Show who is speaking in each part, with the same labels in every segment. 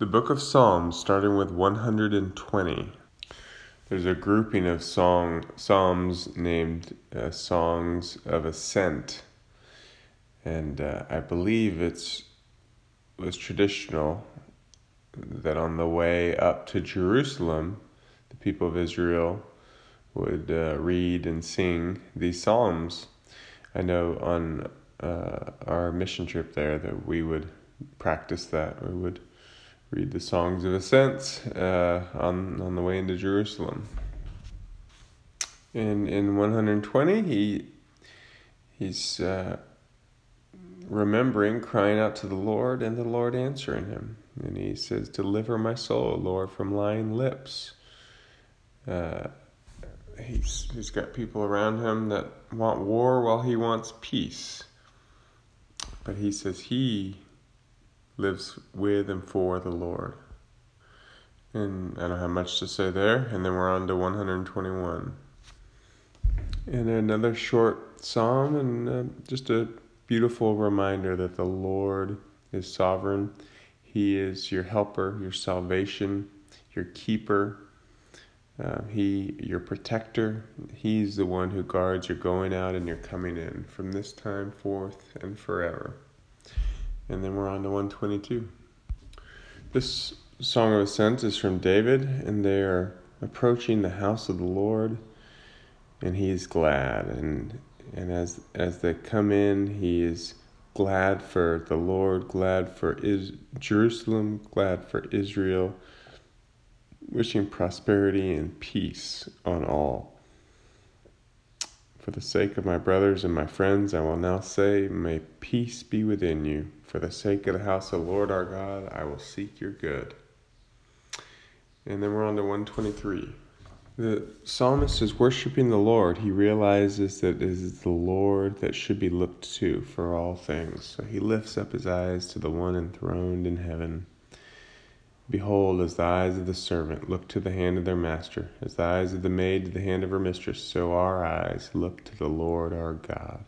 Speaker 1: The book of Psalms, starting with 120. There's a grouping of song psalms named uh, Songs of Ascent, and uh, I believe it's was traditional that on the way up to Jerusalem, the people of Israel would uh, read and sing these psalms. I know on uh, our mission trip there that we would practice that. We would read the songs of ascent uh, on on the way into Jerusalem. In in 120, he he's uh, remembering crying out to the Lord and the Lord answering him, and he says, "Deliver my soul, Lord, from lying lips." Uh, he's he's got people around him that want war while he wants peace, but he says he lives with and for the Lord. And I don't have much to say there. And then we're on to 121. And another short psalm, and uh, just a beautiful reminder that the Lord is sovereign. He is your helper, your salvation, your keeper. Uh, he, your protector. He's the one who guards your going out and your coming in from this time forth and forever. And then we're on to 122. This Song of Ascent is from David, and they are approaching the house of the Lord, and he is glad. And, and as, as they come in, he is glad for the Lord, glad for is, Jerusalem, glad for Israel, wishing prosperity and peace on all. For the sake of my brothers and my friends, I will now say, May peace be within you. For the sake of the house of the Lord our God, I will seek your good. And then we're on to 123. The psalmist is worshiping the Lord. He realizes that it is the Lord that should be looked to for all things. So he lifts up his eyes to the one enthroned in heaven. Behold, as the eyes of the servant look to the hand of their master, as the eyes of the maid to the hand of her mistress, so our eyes look to the Lord our God.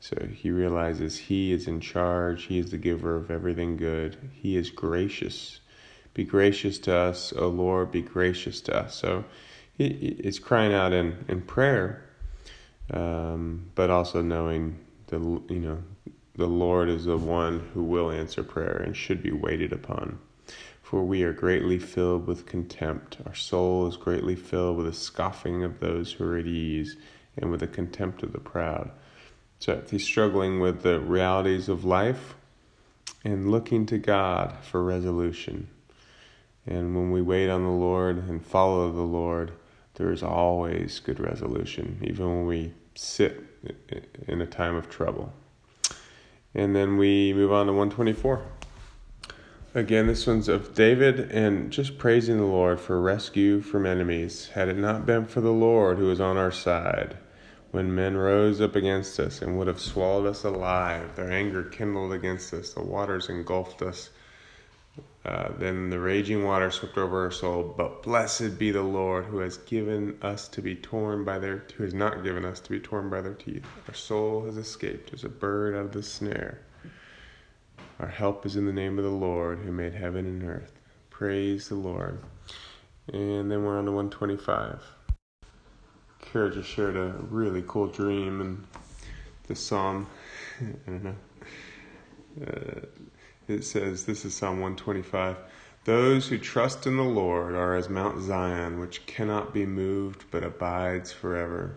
Speaker 1: So he realizes he is in charge, he is the giver of everything good, he is gracious. Be gracious to us, O Lord, be gracious to us. So is crying out in, in prayer, um, but also knowing the you know the Lord is the one who will answer prayer and should be waited upon. For we are greatly filled with contempt. Our soul is greatly filled with the scoffing of those who are at ease and with the contempt of the proud. So he's struggling with the realities of life and looking to God for resolution. And when we wait on the Lord and follow the Lord, there is always good resolution, even when we sit in a time of trouble. And then we move on to 124. Again, this one's of David and just praising the Lord for rescue from enemies. Had it not been for the Lord who was on our side, when men rose up against us and would have swallowed us alive, their anger kindled against us, the waters engulfed us. Uh, then the raging water swept over our soul. But blessed be the Lord who has given us to be torn by their, who has not given us to be torn by their teeth. Our soul has escaped as a bird out of the snare. Our help is in the name of the Lord who made heaven and earth. Praise the Lord. And then we're on to 125. Kara just shared a really cool dream, and the psalm, I don't know, uh, it says, this is Psalm 125. Those who trust in the Lord are as Mount Zion, which cannot be moved but abides forever.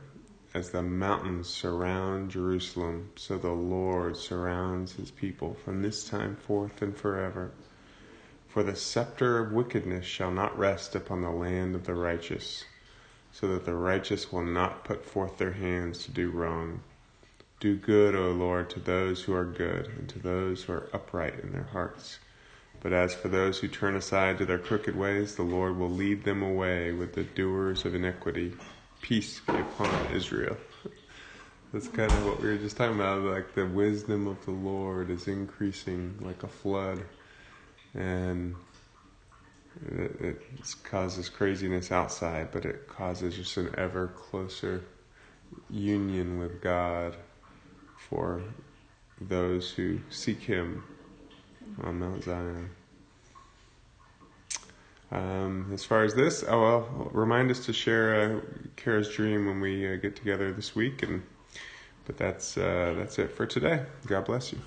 Speaker 1: As the mountains surround Jerusalem, so the Lord surrounds his people from this time forth and forever. For the scepter of wickedness shall not rest upon the land of the righteous, so that the righteous will not put forth their hands to do wrong. Do good, O Lord, to those who are good, and to those who are upright in their hearts. But as for those who turn aside to their crooked ways, the Lord will lead them away with the doers of iniquity. Peace be upon Israel. That's kind of what we were just talking about. Like the wisdom of the Lord is increasing like a flood, and it, it causes craziness outside, but it causes just an ever closer union with God for those who seek Him on Mount Zion. Um, as far as this, oh well, remind us to share uh, Kara's dream when we uh, get together this week, and but that's uh, that's it for today. God bless you.